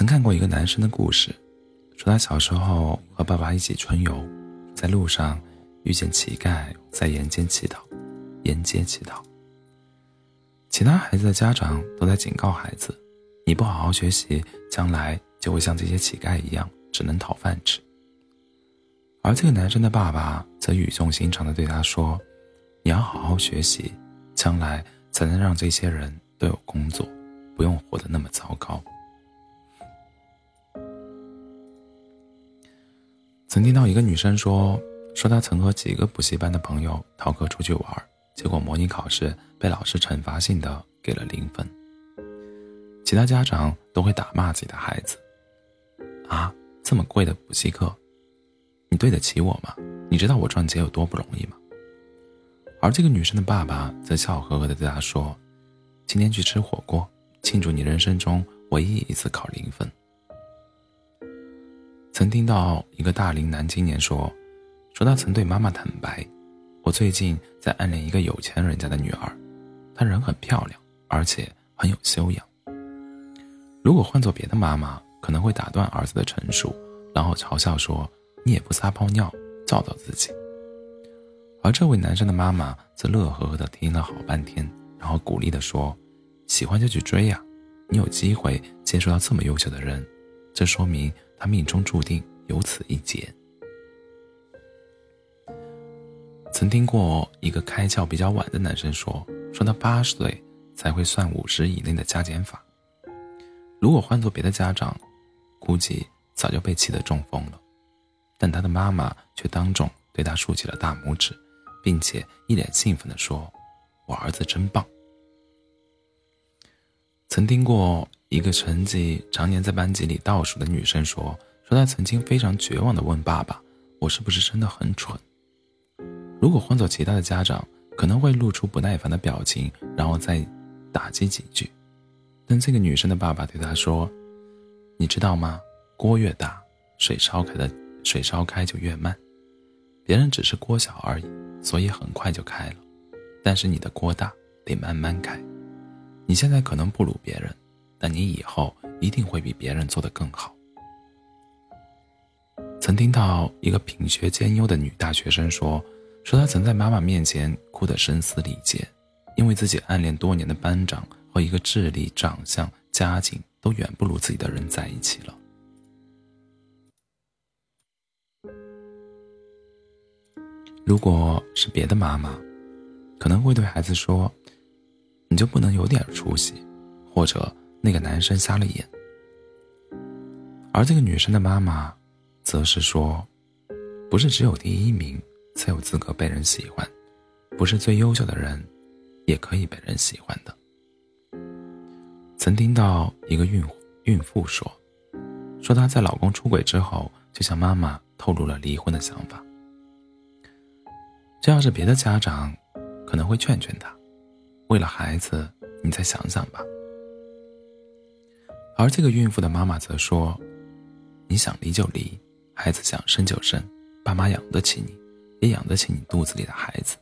曾看过一个男生的故事，说他小时候和爸爸一起春游，在路上遇见乞丐在沿街乞讨，沿街乞讨。其他孩子的家长都在警告孩子：“你不好好学习，将来就会像这些乞丐一样，只能讨饭吃。”而这个男生的爸爸则语重心长地对他说：“你要好好学习，将来才能让这些人都有工作，不用活得那么糟糕。”曾听到一个女生说，说她曾和几个补习班的朋友逃课出去玩，结果模拟考试被老师惩罚性的给了零分。其他家长都会打骂自己的孩子：“啊，这么贵的补习课，你对得起我吗？你知道我赚钱有多不容易吗？”而这个女生的爸爸则笑呵呵的对她说：“今天去吃火锅，庆祝你人生中唯一一次考零分。”曾听到一个大龄男青年说，说他曾对妈妈坦白：“我最近在暗恋一个有钱人家的女儿，她人很漂亮，而且很有修养。如果换做别的妈妈，可能会打断儿子的陈述，然后嘲笑说：‘你也不撒泡尿，照照自己。’而这位男生的妈妈则乐呵呵的听了好半天，然后鼓励的说：‘喜欢就去追呀，你有机会接触到这么优秀的人，这说明……’”他命中注定有此一劫。曾听过一个开窍比较晚的男生说，说他八十岁才会算五十以内的加减法。如果换做别的家长，估计早就被气得中风了。但他的妈妈却当众对他竖起了大拇指，并且一脸兴奋地说：“我儿子真棒。”曾听过。一个成绩常年在班级里倒数的女生说：“说她曾经非常绝望地问爸爸，我是不是真的很蠢？如果换做其他的家长，可能会露出不耐烦的表情，然后再打击几句。但这个女生的爸爸对她说：‘你知道吗？锅越大，水烧开的水烧开就越慢。别人只是锅小而已，所以很快就开了。但是你的锅大，得慢慢开。你现在可能不如别人。’”但你以后一定会比别人做得更好。曾听到一个品学兼优的女大学生说，说她曾在妈妈面前哭得声嘶力竭，因为自己暗恋多年的班长和一个智力、长相、家境都远不如自己的人在一起了。如果是别的妈妈，可能会对孩子说：“你就不能有点出息？”或者。那个男生瞎了眼，而这个女生的妈妈，则是说，不是只有第一名才有资格被人喜欢，不是最优秀的人，也可以被人喜欢的。曾听到一个孕孕妇说，说她在老公出轨之后，就向妈妈透露了离婚的想法。这要是别的家长，可能会劝劝她，为了孩子，你再想想吧。而这个孕妇的妈妈则说：“你想离就离，孩子想生就生，爸妈养得起你，也养得起你肚子里的孩子。”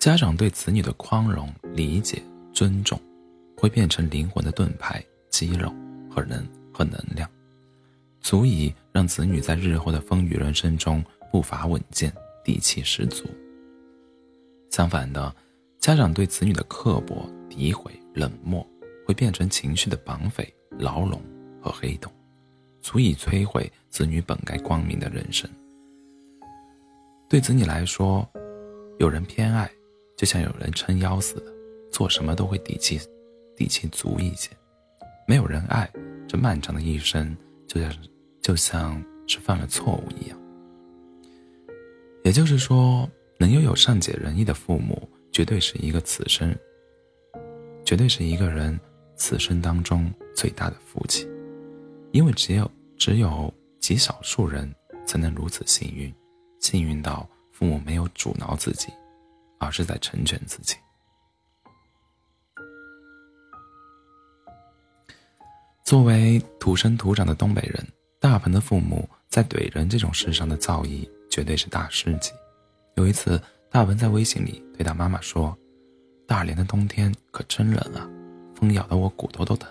家长对子女的宽容、理解、尊重，会变成灵魂的盾牌、肌肉和能和能量，足以让子女在日后的风雨人生中步伐稳健、底气十足。相反的，家长对子女的刻薄、诋毁。冷漠会变成情绪的绑匪、牢笼和黑洞，足以摧毁子女本该光明的人生。对子女来说，有人偏爱，就像有人撑腰似的，做什么都会底气、底气足一些；没有人爱，这漫长的一生就像就像是犯了错误一样。也就是说，能拥有善解人意的父母，绝对是一个此生。绝对是一个人此生当中最大的福气，因为只有只有极少数人才能如此幸运，幸运到父母没有阻挠自己，而是在成全自己。作为土生土长的东北人，大鹏的父母在怼人这种事上的造诣绝对是大师级。有一次，大鹏在微信里对他妈妈说。大连的冬天可真冷啊，风咬得我骨头都疼。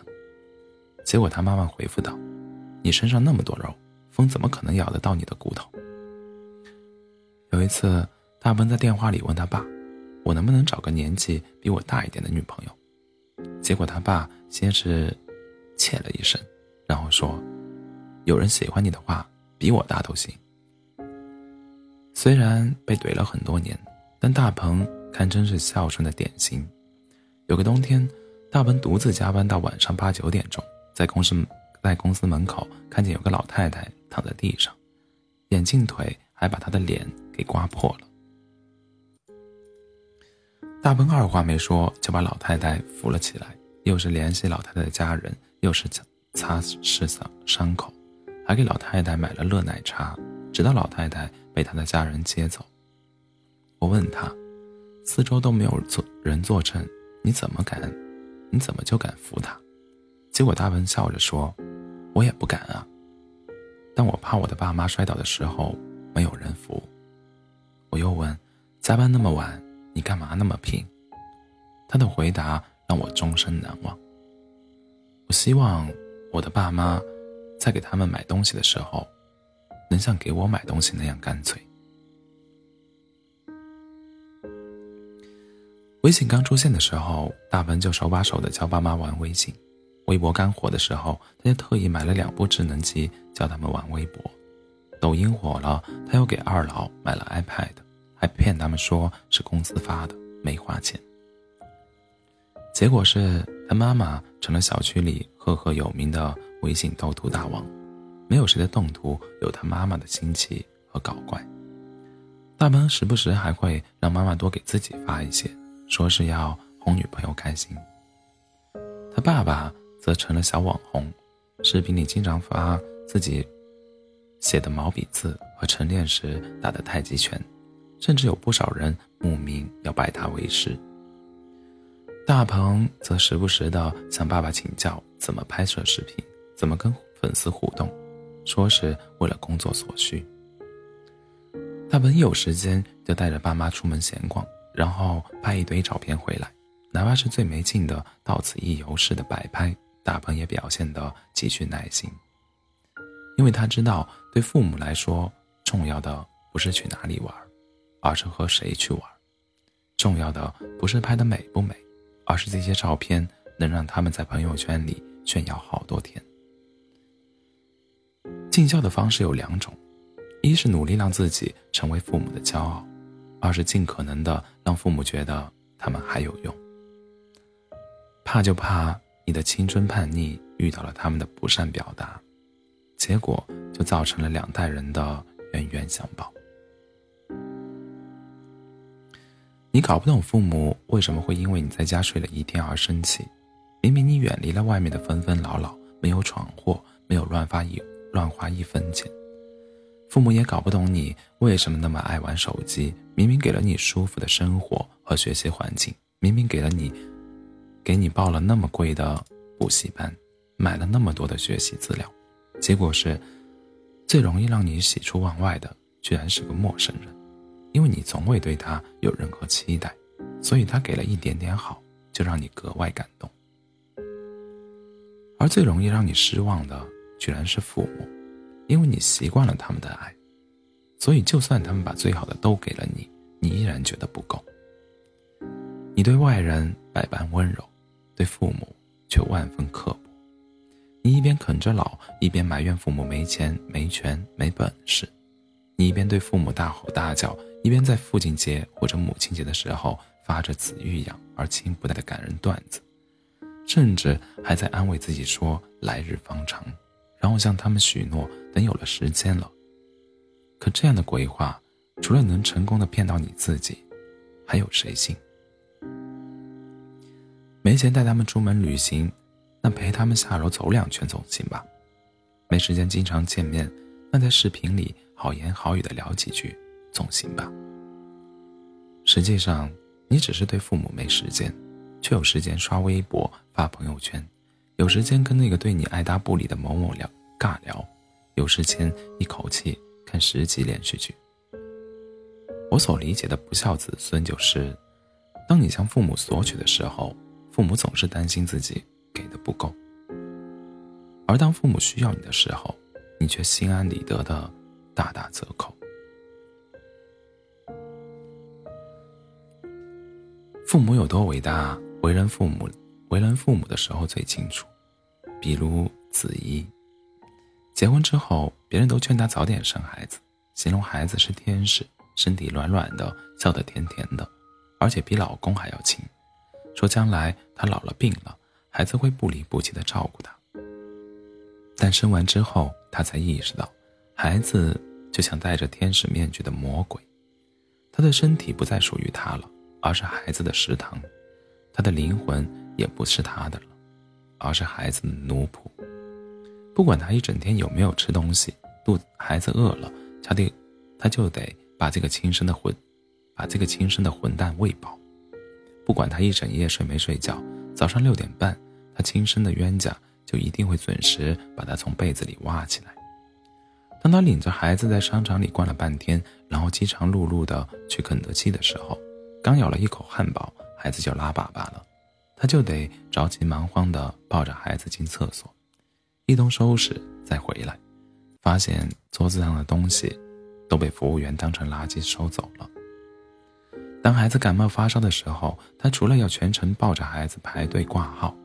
结果他妈妈回复道：“你身上那么多肉，风怎么可能咬得到你的骨头？”有一次，大鹏在电话里问他爸：“我能不能找个年纪比我大一点的女朋友？”结果他爸先是切了一声，然后说：“有人喜欢你的话，比我大都行。”虽然被怼了很多年，但大鹏堪称是孝顺的典型。有个冬天，大鹏独自加班到晚上八九点钟，在公司在公司门口看见有个老太太躺在地上，眼镜腿还把她的脸给刮破了。大鹏二话没说就把老太太扶了起来，又是联系老太太的家人，又是擦擦拭伤伤口，还给老太太买了热奶茶，直到老太太被他的家人接走。我问他，四周都没有坐人坐镇，你怎么敢？你怎么就敢扶他？结果大鹏笑着说：“我也不敢啊，但我怕我的爸妈摔倒的时候没有人扶。”我又问：“加班那么晚？”你干嘛那么拼？他的回答让我终身难忘。我希望我的爸妈在给他们买东西的时候，能像给我买东西那样干脆。微信刚出现的时候，大鹏就手把手的教爸妈玩微信；微博刚火的时候，他就特意买了两部智能机教他们玩微博；抖音火了，他又给二老买了 iPad。还骗他们说是公司发的，没花钱。结果是他妈妈成了小区里赫赫有名的微信斗图大王，没有谁的动图有他妈妈的新奇和搞怪。大鹏时不时还会让妈妈多给自己发一些，说是要哄女朋友开心。他爸爸则成了小网红，视频里经常发自己写的毛笔字和晨练时打的太极拳。甚至有不少人慕名要拜他为师。大鹏则时不时的向爸爸请教怎么拍摄视频，怎么跟粉丝互动，说是为了工作所需。大鹏一有时间就带着爸妈出门闲逛，然后拍一堆照片回来，哪怕是最没劲的到此一游式的摆拍，大鹏也表现得极具耐心。因为他知道，对父母来说，重要的不是去哪里玩。而是和谁去玩，重要的不是拍的美不美，而是这些照片能让他们在朋友圈里炫耀好多天。尽孝的方式有两种，一是努力让自己成为父母的骄傲，二是尽可能的让父母觉得他们还有用。怕就怕你的青春叛逆遇到了他们的不善表达，结果就造成了两代人的冤冤相报。你搞不懂父母为什么会因为你在家睡了一天而生气，明明你远离了外面的纷纷扰扰，没有闯祸，没有乱花一乱花一分钱。父母也搞不懂你为什么那么爱玩手机，明明给了你舒服的生活和学习环境，明明给了你，给你报了那么贵的补习班，买了那么多的学习资料，结果是，最容易让你喜出望外的，居然是个陌生人。因为你从未对他有任何期待，所以他给了一点点好，就让你格外感动。而最容易让你失望的，居然是父母，因为你习惯了他们的爱，所以就算他们把最好的都给了你，你依然觉得不够。你对外人百般温柔，对父母却万分刻薄。你一边啃着老，一边埋怨父母没钱、没权、没本事。你一边对父母大吼大叫。一边在父亲节或者母亲节的时候发着子欲养而亲不待的感人段子，甚至还在安慰自己说来日方长，然后向他们许诺等有了时间了。可这样的鬼话，除了能成功的骗到你自己，还有谁信？没钱带他们出门旅行，那陪他们下楼走两圈总行吧？没时间经常见面，那在视频里好言好语的聊几句。总行吧。实际上，你只是对父母没时间，却有时间刷微博、发朋友圈，有时间跟那个对你爱答不理的某某聊尬聊，有时间一口气看十集连续剧。我所理解的不孝子孙，就是当你向父母索取的时候，父母总是担心自己给的不够，而当父母需要你的时候，你却心安理得的大打折扣。父母有多伟大，为人父母为人父母的时候最清楚。比如子怡，结婚之后，别人都劝她早点生孩子，形容孩子是天使，身体软软的，笑得甜甜的，而且比老公还要亲。说将来她老了病了，孩子会不离不弃的照顾她。但生完之后，她才意识到，孩子就像戴着天使面具的魔鬼，他的身体不再属于她了。而是孩子的食堂，他的灵魂也不是他的了，而是孩子的奴仆。不管他一整天有没有吃东西，肚子孩子饿了，他得他就得把这个亲生的混，把这个亲生的混蛋喂饱。不管他一整夜睡没睡觉，早上六点半，他亲生的冤家就一定会准时把他从被子里挖起来。当他领着孩子在商场里逛了半天，然后饥肠辘辘的去肯德基的时候。刚咬了一口汉堡，孩子就拉粑粑了，他就得着急忙慌地抱着孩子进厕所，一通收拾再回来，发现桌子上的东西都被服务员当成垃圾收走了。当孩子感冒发烧的时候，他除了要全程抱着孩子排队挂号，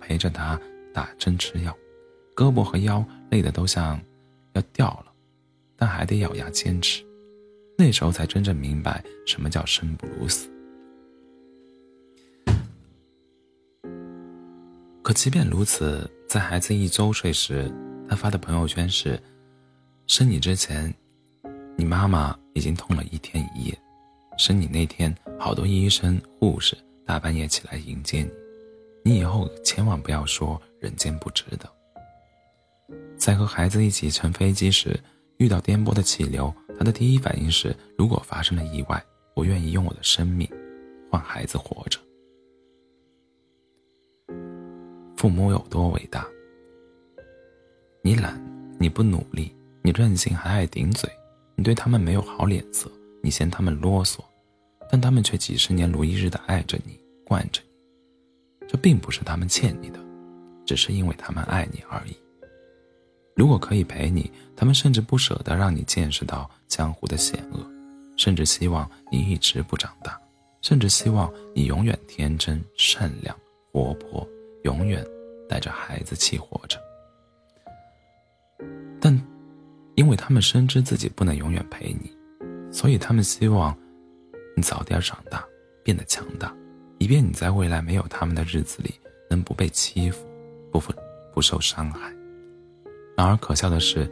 陪着他打针吃药，胳膊和腰累得都像要掉了，但还得咬牙坚持。那时候才真正明白什么叫生不如死。可即便如此，在孩子一周岁时，他发的朋友圈是：“生你之前，你妈妈已经痛了一天一夜；生你那天，好多医生护士大半夜起来迎接你。你以后千万不要说人间不值得。”在和孩子一起乘飞机时，遇到颠簸的气流。他的第一反应是：如果发生了意外，我愿意用我的生命换孩子活着。父母有多伟大？你懒，你不努力，你任性还爱顶嘴，你对他们没有好脸色，你嫌他们啰嗦，但他们却几十年如一日的爱着你，惯着你。这并不是他们欠你的，只是因为他们爱你而已。如果可以陪你，他们甚至不舍得让你见识到江湖的险恶，甚至希望你一直不长大，甚至希望你永远天真、善良、活泼，永远带着孩子气活着。但，因为他们深知自己不能永远陪你，所以他们希望你早点长大，变得强大，以便你在未来没有他们的日子里能不被欺负，不不受伤害。然而可笑的是，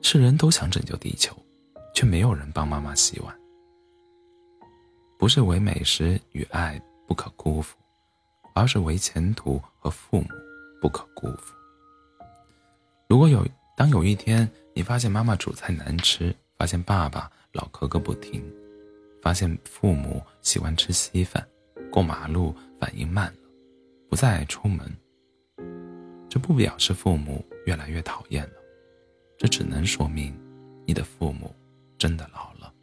世人都想拯救地球，却没有人帮妈妈洗碗。不是唯美食与爱不可辜负，而是为前途和父母不可辜负。如果有当有一天你发现妈妈煮菜难吃，发现爸爸老咳个不停，发现父母喜欢吃稀饭，过马路反应慢了，不再爱出门。这不表示父母越来越讨厌了，这只能说明你的父母真的老了。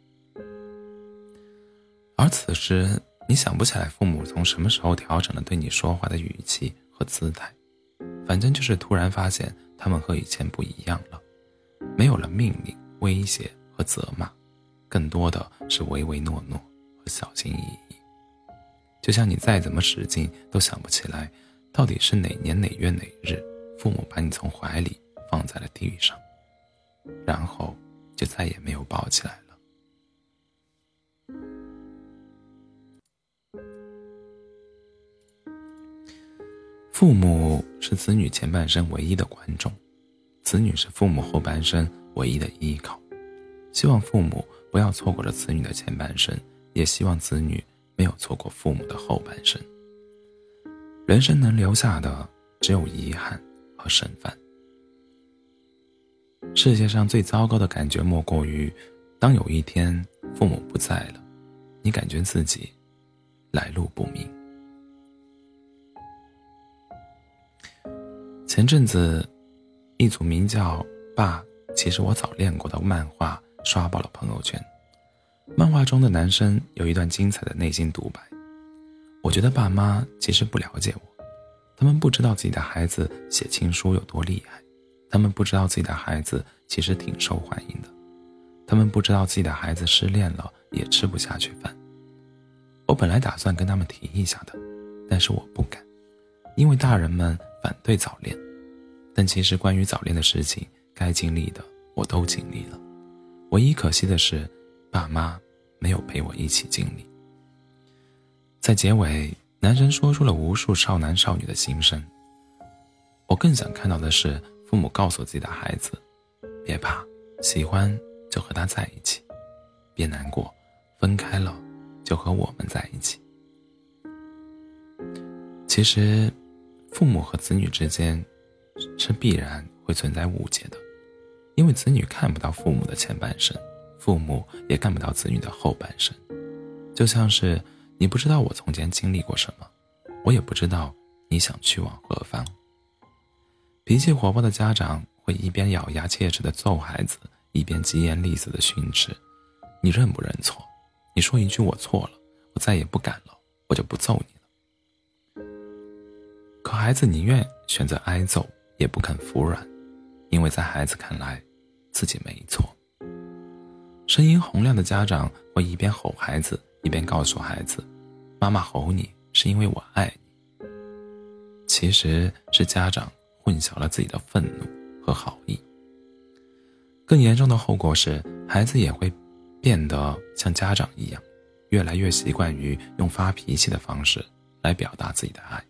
而此时，你想不起来父母从什么时候调整了对你说话的语气和姿态，反正就是突然发现他们和以前不一样了，没有了命令、威胁和责骂，更多的是唯唯诺诺和小心翼翼。就像你再怎么使劲都想不起来。到底是哪年哪月哪日，父母把你从怀里放在了地上，然后就再也没有抱起来了。父母是子女前半生唯一的观众，子女是父母后半生唯一的依靠。希望父母不要错过了子女的前半生，也希望子女没有错过父母的后半生。人生能留下的只有遗憾和剩饭。世界上最糟糕的感觉莫过于，当有一天父母不在了，你感觉自己来路不明。前阵子，一组名叫“爸，其实我早练过”的漫画刷爆了朋友圈。漫画中的男生有一段精彩的内心独白。我觉得爸妈其实不了解我，他们不知道自己的孩子写情书有多厉害，他们不知道自己的孩子其实挺受欢迎的，他们不知道自己的孩子失恋了也吃不下去饭。我本来打算跟他们提一下的，但是我不敢，因为大人们反对早恋。但其实关于早恋的事情，该经历的我都经历了，唯一可惜的是，爸妈没有陪我一起经历。在结尾，男神说出了无数少男少女的心声。我更想看到的是，父母告诉自己的孩子：“别怕，喜欢就和他在一起；别难过，分开了。”就和我们在一起。其实，父母和子女之间是必然会存在误解的，因为子女看不到父母的前半生，父母也看不到子女的后半生。就像是你不知道我从前经历过什么，我也不知道你想去往何方。脾气活泼的家长会一边咬牙切齿的揍孩子，一边疾言厉色的训斥：“你认不认错？”你说一句我错了，我再也不敢了，我就不揍你。孩子宁愿选择挨揍，也不肯服软，因为在孩子看来，自己没错。声音洪亮的家长会一边吼孩子，一边告诉孩子：“妈妈吼你是因为我爱你。”其实是家长混淆了自己的愤怒和好意。更严重的后果是，孩子也会。变得像家长一样，越来越习惯于用发脾气的方式来表达自己的爱。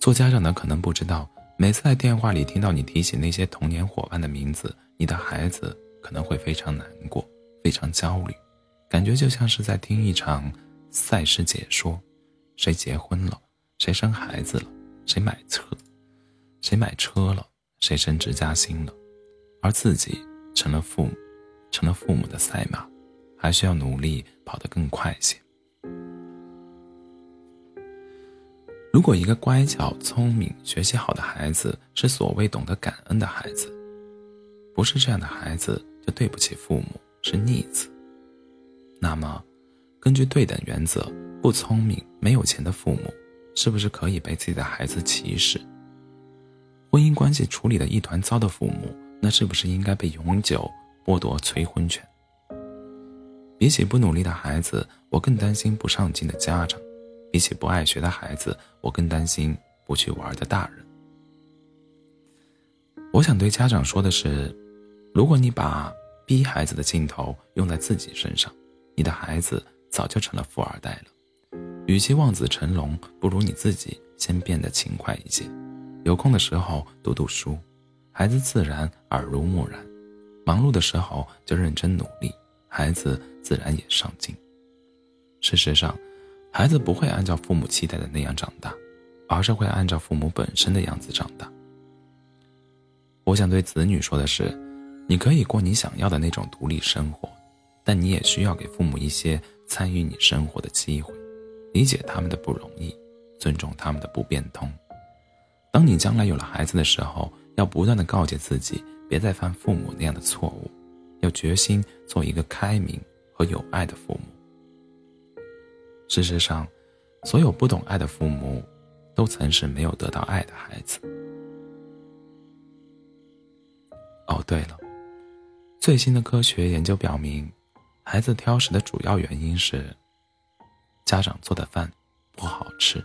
做家长的可能不知道，每次在电话里听到你提起那些童年伙伴的名字，你的孩子可能会非常难过，非常焦虑，感觉就像是在听一场赛事解说：谁结婚了，谁生孩子了，谁买车，谁买车了，谁升职加薪了，而自己成了父母。成了父母的赛马，还需要努力跑得更快些。如果一个乖巧、聪明、学习好的孩子是所谓懂得感恩的孩子，不是这样的孩子就对不起父母，是逆子。那么，根据对等原则，不聪明、没有钱的父母，是不是可以被自己的孩子歧视？婚姻关系处理的一团糟的父母，那是不是应该被永久？剥夺催婚权。比起不努力的孩子，我更担心不上进的家长；比起不爱学的孩子，我更担心不去玩的大人。我想对家长说的是：如果你把逼孩子的劲头用在自己身上，你的孩子早就成了富二代了。与其望子成龙，不如你自己先变得勤快一些，有空的时候读读书，孩子自然耳濡目染。忙碌的时候就认真努力，孩子自然也上进。事实上，孩子不会按照父母期待的那样长大，而是会按照父母本身的样子长大。我想对子女说的是：你可以过你想要的那种独立生活，但你也需要给父母一些参与你生活的机会，理解他们的不容易，尊重他们的不变通。当你将来有了孩子的时候，要不断的告诫自己。别再犯父母那样的错误，要决心做一个开明和有爱的父母。事实上，所有不懂爱的父母，都曾是没有得到爱的孩子。哦，对了，最新的科学研究表明，孩子挑食的主要原因是家长做的饭不好吃。